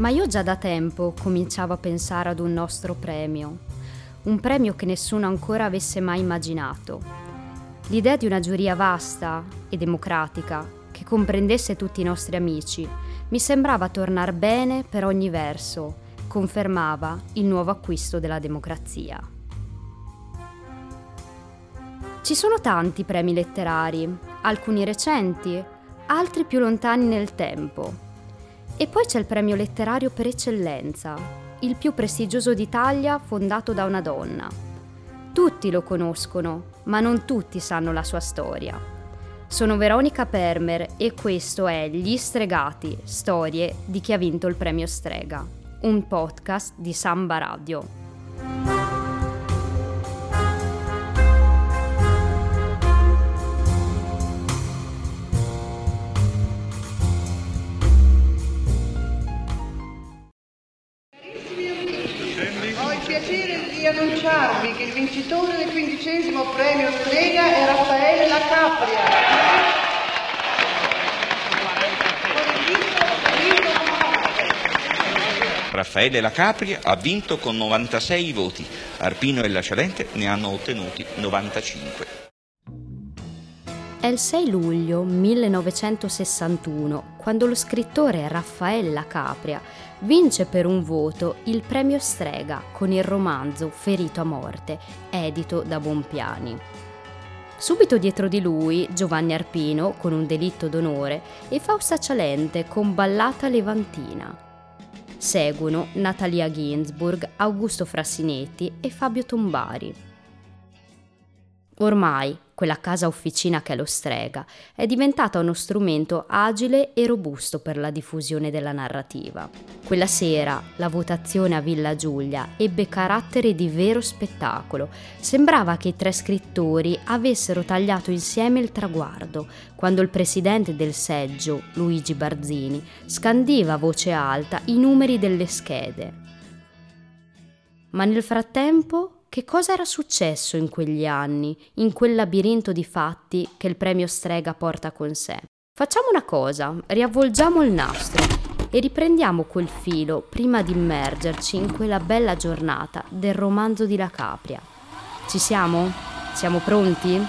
Ma io già da tempo cominciavo a pensare ad un nostro premio, un premio che nessuno ancora avesse mai immaginato. L'idea di una giuria vasta e democratica che comprendesse tutti i nostri amici mi sembrava tornar bene per ogni verso, confermava il nuovo acquisto della democrazia. Ci sono tanti premi letterari, alcuni recenti, altri più lontani nel tempo e poi c'è il premio letterario per eccellenza, il più prestigioso d'Italia fondato da una donna. Tutti lo conoscono, ma non tutti sanno la sua storia. Sono Veronica Permer e questo è Gli Stregati, storie di chi ha vinto il premio Strega, un podcast di Samba Radio. Raffaele La Capria ha vinto con 96 voti, Arpino e La Cialente ne hanno ottenuti 95. È il 6 luglio 1961 quando lo scrittore Raffaella Capria vince per un voto il premio Strega con il romanzo Ferito a morte, edito da Bompiani. Subito dietro di lui Giovanni Arpino con Un delitto d'onore e Fausta Cialente con Ballata Levantina. Seguono Natalia Ginsburg, Augusto Frassinetti e Fabio Tombari. Ormai quella casa officina che è lo strega, è diventata uno strumento agile e robusto per la diffusione della narrativa. Quella sera la votazione a Villa Giulia ebbe carattere di vero spettacolo. Sembrava che i tre scrittori avessero tagliato insieme il traguardo, quando il presidente del seggio, Luigi Barzini, scandiva a voce alta i numeri delle schede. Ma nel frattempo che cosa era successo in quegli anni, in quel labirinto di fatti che il premio Strega porta con sé. Facciamo una cosa, riavvolgiamo il nastro e riprendiamo quel filo prima di immergerci in quella bella giornata del romanzo di La Capria. Ci siamo? Siamo pronti?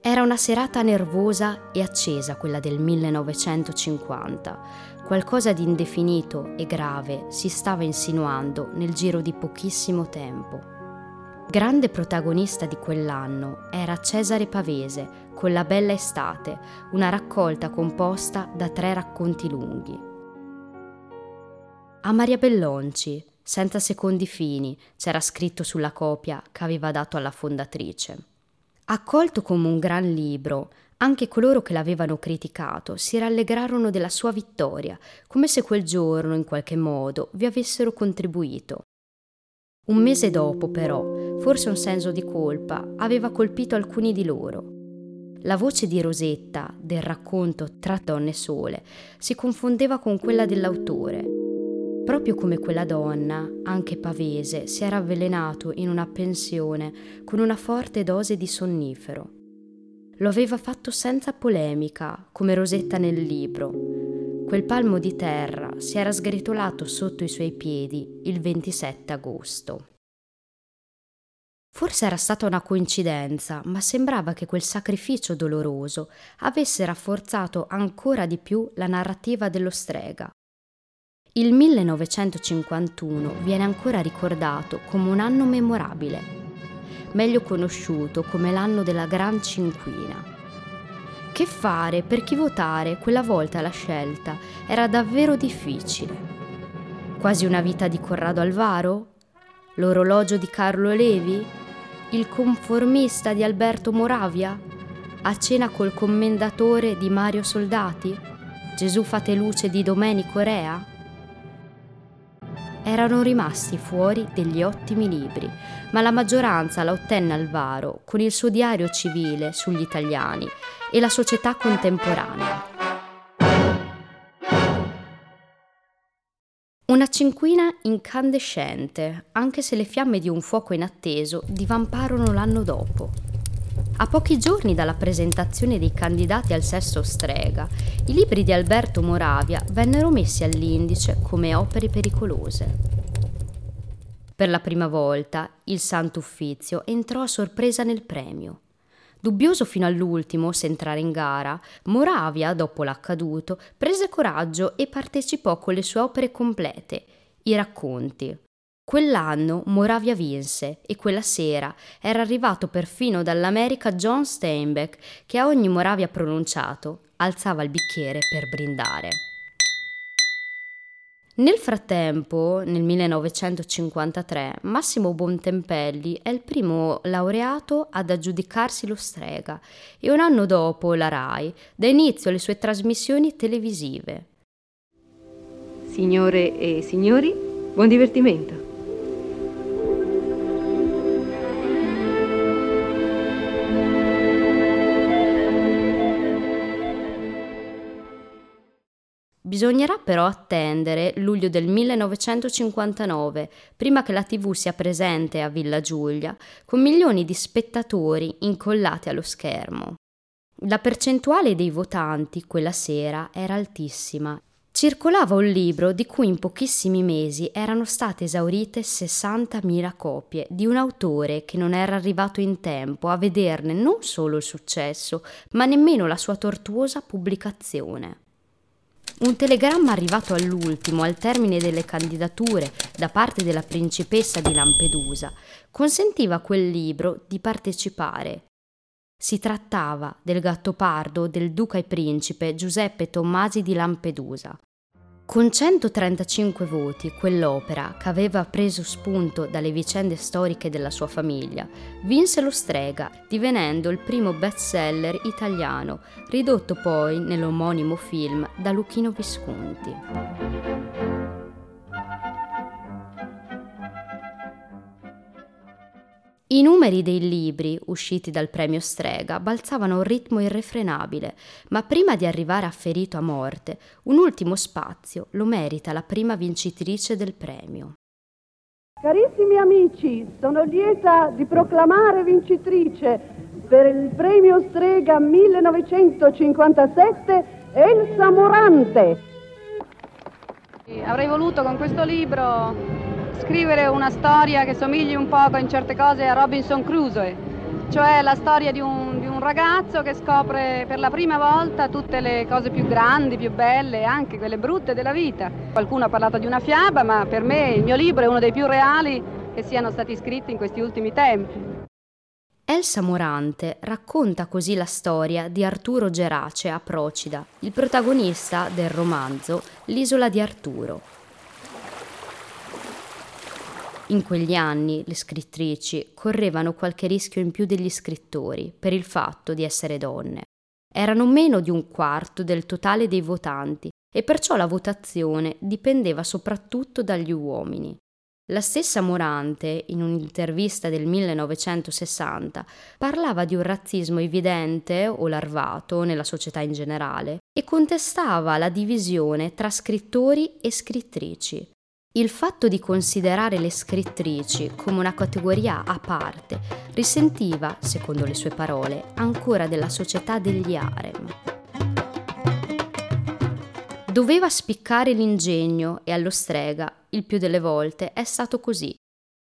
Era una serata nervosa e accesa quella del 1950 Qualcosa di indefinito e grave si stava insinuando nel giro di pochissimo tempo. Grande protagonista di quell'anno era Cesare Pavese con La Bella Estate, una raccolta composta da tre racconti lunghi. A Maria Bellonci, senza secondi fini, c'era scritto sulla copia che aveva dato alla fondatrice. Accolto come un gran libro, anche coloro che l'avevano criticato si rallegrarono della sua vittoria, come se quel giorno, in qualche modo, vi avessero contribuito. Un mese dopo, però, forse un senso di colpa aveva colpito alcuni di loro. La voce di Rosetta, del racconto Tra donne sole, si confondeva con quella dell'autore. Proprio come quella donna, anche Pavese si era avvelenato in una pensione con una forte dose di sonnifero. Lo aveva fatto senza polemica, come Rosetta nel libro. Quel palmo di terra si era sgretolato sotto i suoi piedi il 27 agosto. Forse era stata una coincidenza, ma sembrava che quel sacrificio doloroso avesse rafforzato ancora di più la narrativa dello strega. Il 1951 viene ancora ricordato come un anno memorabile meglio conosciuto come l'anno della Gran Cinquina. Che fare, per chi votare, quella volta la scelta era davvero difficile. Quasi una vita di Corrado Alvaro? L'orologio di Carlo Levi? Il conformista di Alberto Moravia? A cena col commendatore di Mario Soldati? Gesù fate luce di Domenico Rea? Erano rimasti fuori degli ottimi libri, ma la maggioranza la ottenne Alvaro con il suo diario civile sugli italiani e la società contemporanea. Una cinquina incandescente, anche se le fiamme di un fuoco inatteso divamparono l'anno dopo. A pochi giorni dalla presentazione dei candidati al sesto strega, i libri di Alberto Moravia vennero messi all'indice come opere pericolose. Per la prima volta il Santo Uffizio entrò a sorpresa nel premio. Dubbioso fino all'ultimo se entrare in gara, Moravia, dopo l'accaduto, prese coraggio e partecipò con le sue opere complete, i racconti. Quell'anno Moravia vinse e quella sera era arrivato perfino dall'America John Steinbeck che a ogni Moravia pronunciato alzava il bicchiere per brindare. Nel frattempo, nel 1953, Massimo Bontempelli è il primo laureato ad aggiudicarsi lo strega e un anno dopo la RAI dà inizio alle sue trasmissioni televisive. Signore e signori, buon divertimento. Bisognerà però attendere luglio del 1959, prima che la TV sia presente a Villa Giulia, con milioni di spettatori incollati allo schermo. La percentuale dei votanti quella sera era altissima. Circolava un libro di cui in pochissimi mesi erano state esaurite 60.000 copie di un autore che non era arrivato in tempo a vederne non solo il successo, ma nemmeno la sua tortuosa pubblicazione. Un telegramma arrivato all'ultimo, al termine delle candidature, da parte della principessa di Lampedusa, consentiva a quel libro di partecipare. Si trattava del gattopardo del duca e principe Giuseppe Tommasi di Lampedusa. Con 135 voti, quell'opera, che aveva preso spunto dalle vicende storiche della sua famiglia, vinse lo Strega, divenendo il primo bestseller italiano, ridotto poi nell'omonimo film da Luchino Visconti. I numeri dei libri usciti dal premio Strega balzavano a un ritmo irrefrenabile, ma prima di arrivare a Ferito a morte, un ultimo spazio lo merita la prima vincitrice del premio. Carissimi amici, sono lieta di proclamare vincitrice per il premio Strega 1957 Elsa Morante. Avrei voluto con questo libro scrivere una storia che somigli un poco in certe cose a Robinson Crusoe, cioè la storia di un, di un, ragazzo che scopre per la prima volta tutte le cose più grandi, più belle e anche quelle brutte della vita. Qualcuno ha parlato di una fiaba, ma per me il mio libro è uno dei più reali che siano stati scritti in questi ultimi tempi. Elsa Morante racconta così la storia di Arturo Gerace a Procida, il protagonista del romanzo L'isola di Arturo, in quegli anni le scrittrici correvano qualche rischio in più degli scrittori per il fatto di essere donne. Erano meno di un quarto del totale dei votanti e perciò la votazione dipendeva soprattutto dagli uomini. La stessa Morante, in un'intervista del 1960, parlava di un razzismo evidente o larvato nella società in generale e contestava la divisione tra scrittori e scrittrici. Il fatto di considerare le scrittrici come una categoria a parte risentiva, secondo le sue parole, ancora della società degli harem. Doveva spiccare l'ingegno e allo strega, il più delle volte, è stato così.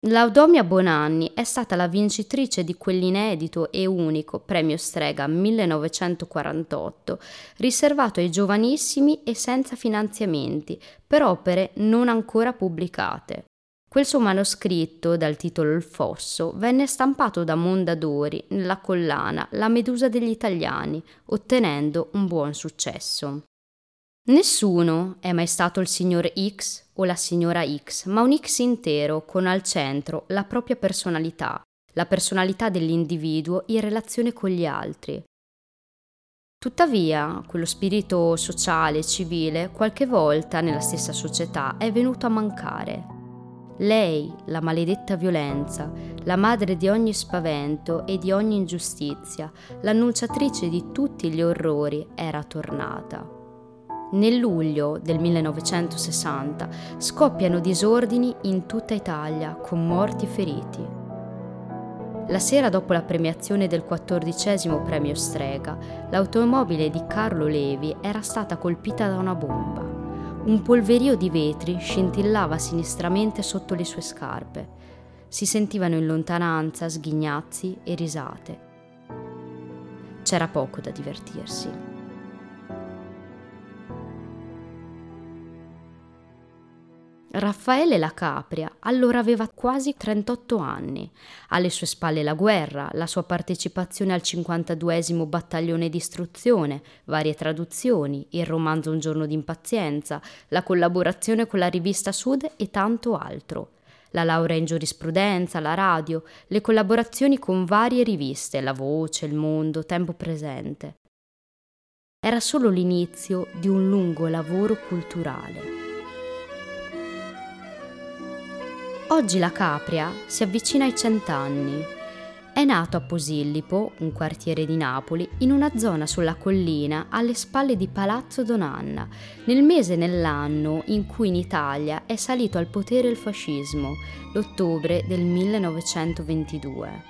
Laudomia Bonanni è stata la vincitrice di quell'inedito e unico premio Strega 1948, riservato ai giovanissimi e senza finanziamenti, per opere non ancora pubblicate. Quel suo manoscritto, dal titolo Il Fosso, venne stampato da Mondadori nella collana La Medusa degli Italiani, ottenendo un buon successo. Nessuno è mai stato il signor X o la signora X, ma un X intero con al centro la propria personalità, la personalità dell'individuo in relazione con gli altri. Tuttavia, quello spirito sociale e civile qualche volta nella stessa società è venuto a mancare. Lei, la maledetta violenza, la madre di ogni spavento e di ogni ingiustizia, l'annunciatrice di tutti gli orrori, era tornata. Nel luglio del 1960 scoppiano disordini in tutta Italia con morti e feriti. La sera dopo la premiazione del quattordicesimo premio Strega, l'automobile di Carlo Levi era stata colpita da una bomba. Un polverio di vetri scintillava sinistramente sotto le sue scarpe. Si sentivano in lontananza sghignazzi e risate. C'era poco da divertirsi. Raffaele La Capria allora aveva quasi 38 anni. Alle sue spalle la guerra, la sua partecipazione al 52 battaglione di istruzione, varie traduzioni, il romanzo Un giorno d'impazienza, la collaborazione con la rivista Sud e tanto altro. La laurea in giurisprudenza, la radio, le collaborazioni con varie riviste, La Voce, Il Mondo, Tempo Presente. Era solo l'inizio di un lungo lavoro culturale. Oggi la Capria si avvicina ai cent'anni. È nato a Posillipo, un quartiere di Napoli, in una zona sulla collina alle spalle di Palazzo Donanna, nel mese nell'anno in cui in Italia è salito al potere il fascismo, l'ottobre del 1922.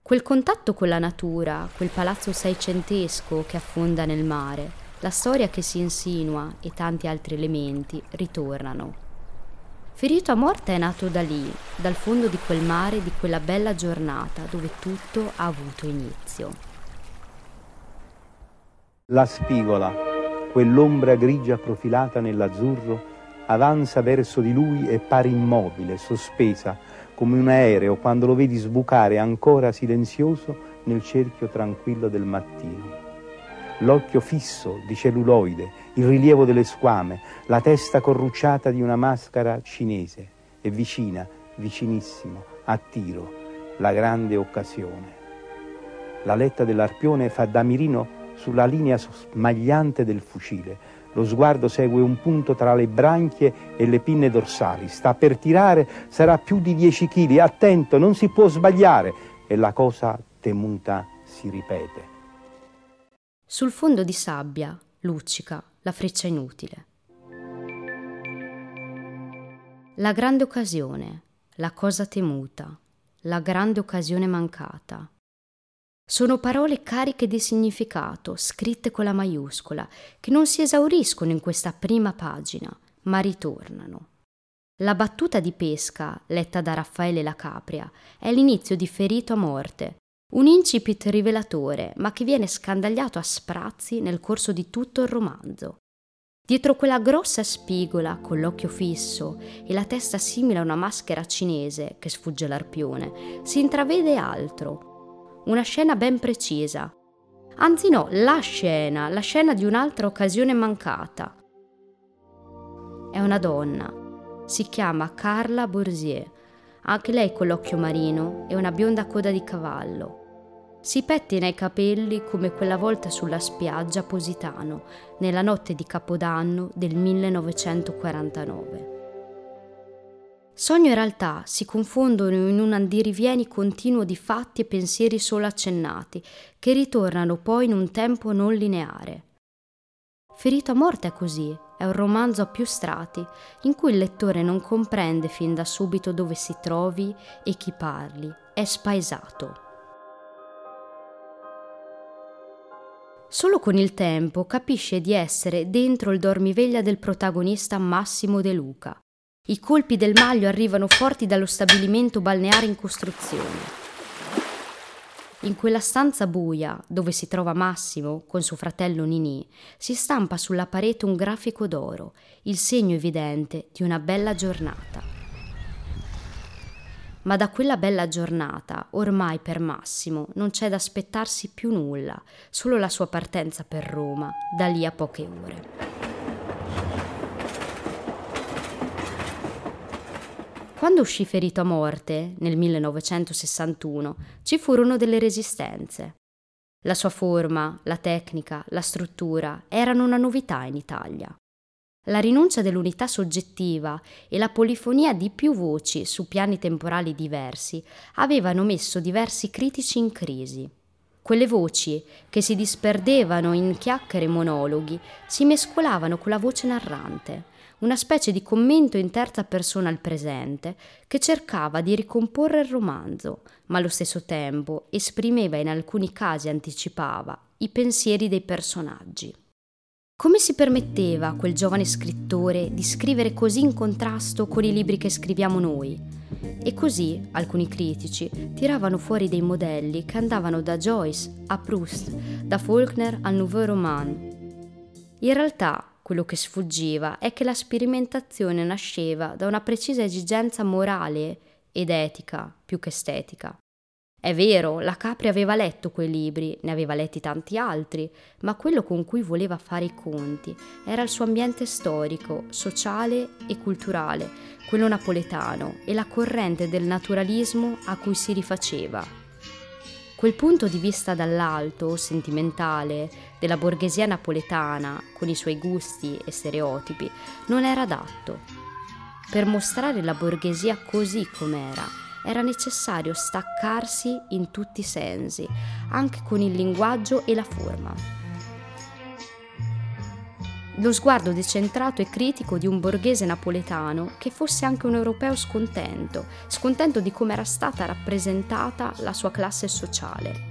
Quel contatto con la natura, quel palazzo seicentesco che affonda nel mare, la storia che si insinua e tanti altri elementi ritornano. Ferito a morte è nato da lì, dal fondo di quel mare di quella bella giornata dove tutto ha avuto inizio. La spigola, quell'ombra grigia profilata nell'azzurro, avanza verso di lui e pare immobile, sospesa, come un aereo quando lo vedi sbucare ancora silenzioso nel cerchio tranquillo del mattino l'occhio fisso di celluloide, il rilievo delle squame, la testa corrucciata di una maschera cinese e vicina, vicinissimo, a tiro, la grande occasione. La letta dell'arpione fa da mirino sulla linea smagliante del fucile. Lo sguardo segue un punto tra le branchie e le pinne dorsali. Sta per tirare, sarà più di 10 kg. Attento, non si può sbagliare. E la cosa temuta si ripete. Sul fondo di sabbia luccica la freccia inutile. La grande occasione, la cosa temuta, la grande occasione mancata. Sono parole cariche di significato, scritte con la maiuscola, che non si esauriscono in questa prima pagina, ma ritornano. La battuta di pesca, letta da Raffaele La Capria, è l'inizio di Ferito a morte, un incipit rivelatore, ma che viene scandagliato a sprazzi nel corso di tutto il romanzo. Dietro quella grossa spigola, con l'occhio fisso e la testa simile a una maschera cinese che sfugge l'arpione, si intravede altro. Una scena ben precisa. Anzi no, la scena, la scena di un'altra occasione mancata. È una donna. Si chiama Carla Boursier, anche lei con l'occhio marino e una bionda coda di cavallo. Si pettina i capelli come quella volta sulla spiaggia a Positano, nella notte di Capodanno del 1949. Sogno e realtà si confondono in un andirivieni continuo di fatti e pensieri solo accennati, che ritornano poi in un tempo non lineare. Ferito a morte è così, è un romanzo a più strati, in cui il lettore non comprende fin da subito dove si trovi e chi parli, è spaesato. Solo con il tempo capisce di essere dentro il dormiveglia del protagonista Massimo De Luca. I colpi del maglio arrivano forti dallo stabilimento balneare in costruzione. In quella stanza buia, dove si trova Massimo con suo fratello Ninì, si stampa sulla parete un grafico d'oro, il segno evidente di una bella giornata ma da quella bella giornata, ormai per Massimo, non c'è da aspettarsi più nulla, solo la sua partenza per Roma, da lì a poche ore. Quando uscì ferito a morte, nel 1961, ci furono delle resistenze. La sua forma, la tecnica, la struttura erano una novità in Italia. La rinuncia dell'unità soggettiva e la polifonia di più voci su piani temporali diversi avevano messo diversi critici in crisi. Quelle voci, che si disperdevano in chiacchiere e monologhi, si mescolavano con la voce narrante, una specie di commento in terza persona al presente che cercava di ricomporre il romanzo, ma allo stesso tempo esprimeva in alcuni casi anticipava i pensieri dei personaggi. Come si permetteva quel giovane scrittore di scrivere così in contrasto con i libri che scriviamo noi? E così alcuni critici tiravano fuori dei modelli che andavano da Joyce a Proust, da Faulkner al Nouveau Roman. In realtà quello che sfuggiva è che la sperimentazione nasceva da una precisa esigenza morale ed etica più che estetica. È vero, la Capri aveva letto quei libri, ne aveva letti tanti altri, ma quello con cui voleva fare i conti era il suo ambiente storico, sociale e culturale, quello napoletano e la corrente del naturalismo a cui si rifaceva. Quel punto di vista dall'alto, sentimentale, della borghesia napoletana, con i suoi gusti e stereotipi, non era adatto. Per mostrare la borghesia così com'era, era necessario staccarsi in tutti i sensi, anche con il linguaggio e la forma. Lo sguardo decentrato e critico di un borghese napoletano che fosse anche un europeo scontento, scontento di come era stata rappresentata la sua classe sociale.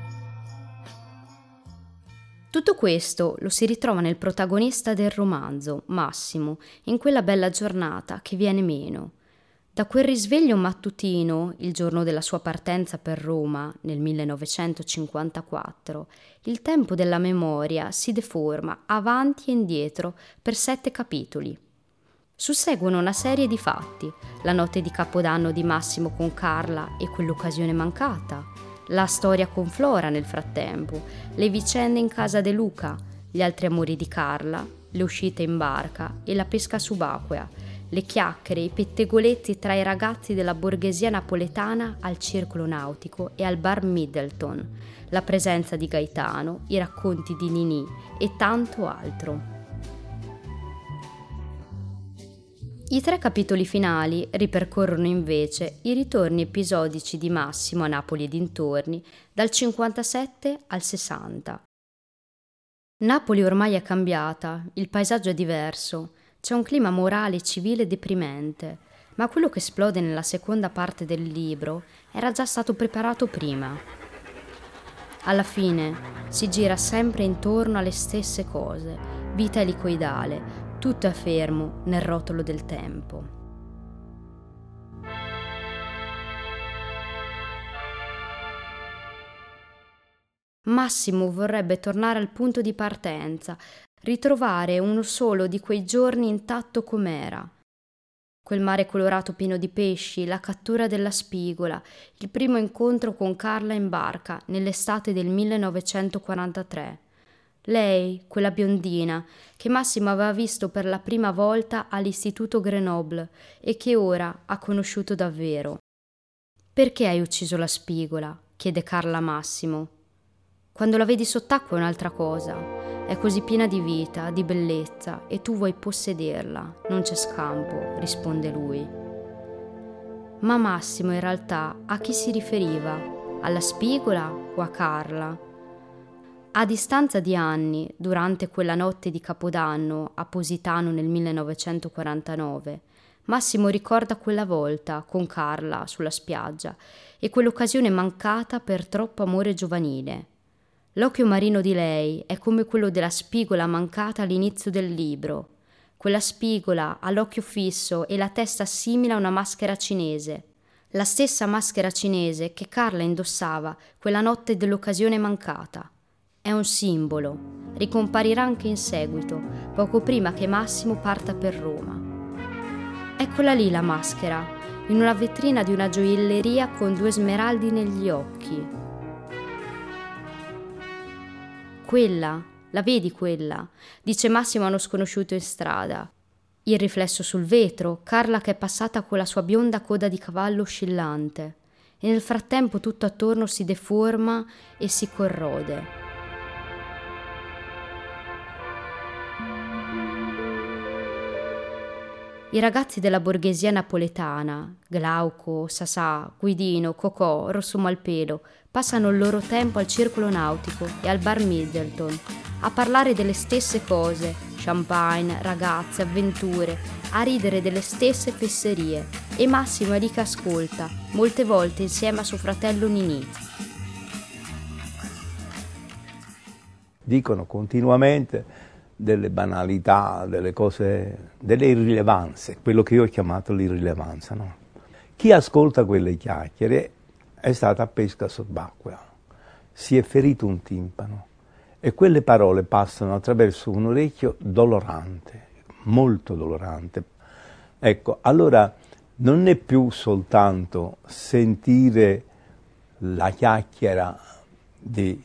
Tutto questo lo si ritrova nel protagonista del romanzo, Massimo, in quella bella giornata che viene meno, da quel risveglio mattutino, il giorno della sua partenza per Roma, nel 1954, il tempo della memoria si deforma avanti e indietro per sette capitoli. Susseguono una serie di fatti, la notte di Capodanno di Massimo con Carla e quell'occasione mancata, la storia con Flora nel frattempo, le vicende in casa De Luca, gli altri amori di Carla, le uscite in barca e la pesca subacquea, le chiacchiere, i pettegoletti tra i ragazzi della borghesia napoletana al circolo nautico e al bar Middleton, la presenza di Gaetano, i racconti di Nini e tanto altro. I tre capitoli finali ripercorrono invece i ritorni episodici di Massimo a Napoli e dintorni dal 57 al 60. Napoli ormai è cambiata, il paesaggio è diverso, c'è un clima morale e civile deprimente, ma quello che esplode nella seconda parte del libro era già stato preparato prima. Alla fine si gira sempre intorno alle stesse cose, vita elicoidale, tutto è fermo nel rotolo del tempo. Massimo vorrebbe tornare al punto di partenza, ritrovare uno solo di quei giorni intatto com'era. Quel mare colorato pieno di pesci, la cattura della spigola, il primo incontro con Carla in barca nell'estate del 1943. Lei, quella biondina, che Massimo aveva visto per la prima volta all'Istituto Grenoble e che ora ha conosciuto davvero. Perché hai ucciso la spigola? chiede Carla a Massimo. Quando la vedi sott'acqua è un'altra cosa. È così piena di vita, di bellezza, e tu vuoi possederla. Non c'è scampo, risponde lui. Ma Massimo in realtà a chi si riferiva? Alla spigola o a Carla? A distanza di anni, durante quella notte di Capodanno a Positano nel 1949, Massimo ricorda quella volta con Carla sulla spiaggia e quell'occasione mancata per troppo amore giovanile. L'occhio marino di lei è come quello della spigola mancata all'inizio del libro. Quella spigola ha l'occhio fisso e la testa simile a una maschera cinese. La stessa maschera cinese che Carla indossava quella notte dell'occasione mancata. È un simbolo. Ricomparirà anche in seguito, poco prima che Massimo parta per Roma. Eccola lì la maschera, in una vetrina di una gioielleria con due smeraldi negli occhi, Quella, la vedi quella? dice Massimo a uno sconosciuto in strada. Il riflesso sul vetro, Carla che è passata con la sua bionda coda di cavallo oscillante. E nel frattempo tutto attorno si deforma e si corrode. I ragazzi della borghesia napoletana, Glauco, Sasà, Guidino, Cocò, Rosso Malpelo, passano il loro tempo al circolo nautico e al bar Middleton a parlare delle stesse cose, champagne, ragazze, avventure, a ridere delle stesse fesserie e Massimo è lì che ascolta, molte volte insieme a suo fratello Ninì. Dicono continuamente delle banalità, delle cose, delle irrilevanze, quello che io ho chiamato l'irrilevanza. No? Chi ascolta quelle chiacchiere è stata pesca sott'acqua, si è ferito un timpano e quelle parole passano attraverso un orecchio dolorante, molto dolorante. Ecco, allora non è più soltanto sentire la chiacchiera di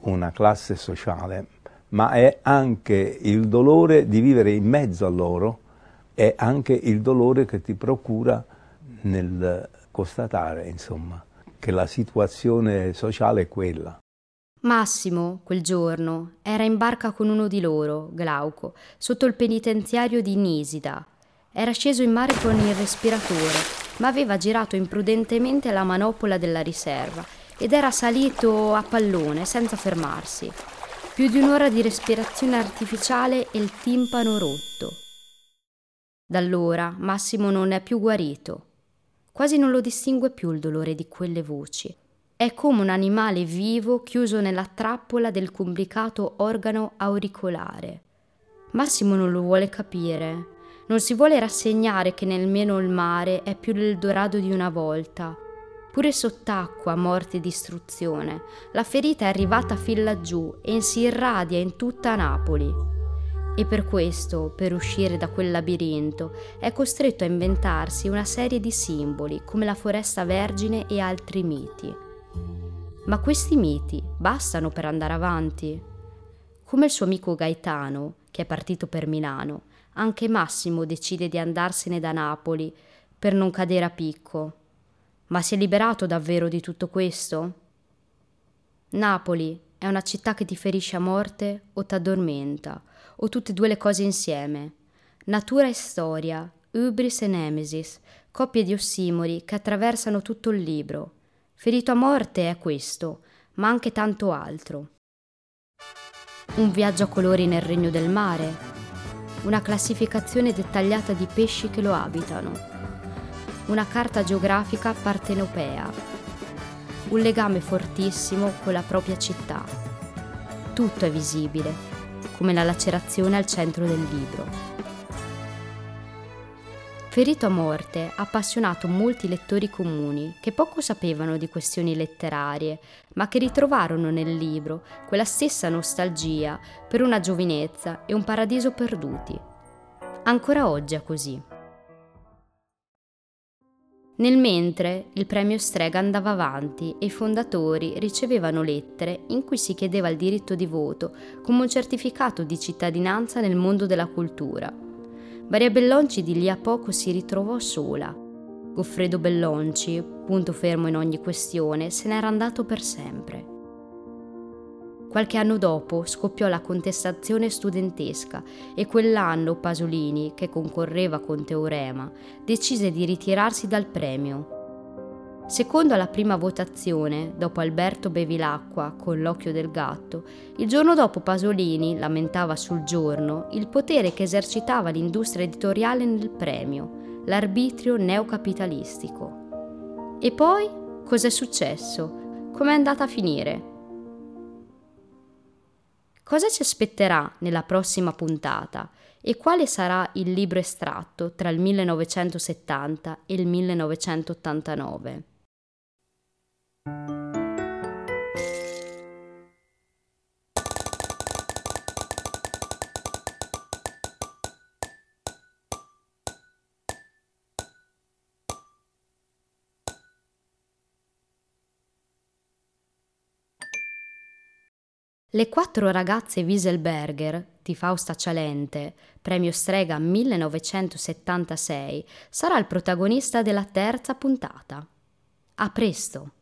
una classe sociale, ma è anche il dolore di vivere in mezzo a loro, è anche il dolore che ti procura nel constatare, insomma, che la situazione sociale è quella. Massimo, quel giorno, era in barca con uno di loro, Glauco, sotto il penitenziario di Nisida. Era sceso in mare con il respiratore, ma aveva girato imprudentemente la manopola della riserva ed era salito a pallone senza fermarsi. Più di un'ora di respirazione artificiale e il timpano rotto. Da allora Massimo non è più guarito. Quasi non lo distingue più il dolore di quelle voci. È come un animale vivo chiuso nella trappola del complicato organo auricolare. Massimo non lo vuole capire. Non si vuole rassegnare che nemmeno il mare è più l'Eldorado di una volta Pure sott'acqua, morte e distruzione, la ferita è arrivata fin laggiù e si irradia in tutta Napoli. E per questo, per uscire da quel labirinto, è costretto a inventarsi una serie di simboli come la foresta vergine e altri miti. Ma questi miti bastano per andare avanti? Come il suo amico Gaetano, che è partito per Milano, anche Massimo decide di andarsene da Napoli per non cadere a picco ma si è liberato davvero di tutto questo? Napoli è una città che ti ferisce a morte o t'addormenta, o tutte e due le cose insieme. Natura e storia, ubris e nemesis, coppie di ossimori che attraversano tutto il libro. Ferito a morte è questo, ma anche tanto altro. Un viaggio a colori nel regno del mare, una classificazione dettagliata di pesci che lo abitano una carta geografica partenopea, un legame fortissimo con la propria città. Tutto è visibile, come la lacerazione al centro del libro. Ferito a morte ha appassionato molti lettori comuni che poco sapevano di questioni letterarie, ma che ritrovarono nel libro quella stessa nostalgia per una giovinezza e un paradiso perduti. Ancora oggi è così. Nel mentre il premio Strega andava avanti e i fondatori ricevevano lettere in cui si chiedeva il diritto di voto come un certificato di cittadinanza nel mondo della cultura. Maria Bellonci di lì a poco si ritrovò sola. Goffredo Bellonci, punto fermo in ogni questione, se n'era andato per sempre. Qualche anno dopo scoppiò la contestazione studentesca e quell'anno Pasolini, che concorreva con Teorema, decise di ritirarsi dal premio. Secondo la prima votazione, dopo Alberto Bevilacqua con l'occhio del gatto, il giorno dopo Pasolini lamentava sul giorno il potere che esercitava l'industria editoriale nel premio, l'arbitrio neocapitalistico. E poi cos'è successo? Com'è andata a finire? Cosa ci aspetterà nella prossima puntata e quale sarà il libro estratto tra il 1970 e il 1989? Le quattro ragazze Wieselberger di Fausta Cialente, premio Strega 1976, sarà il protagonista della terza puntata. A presto!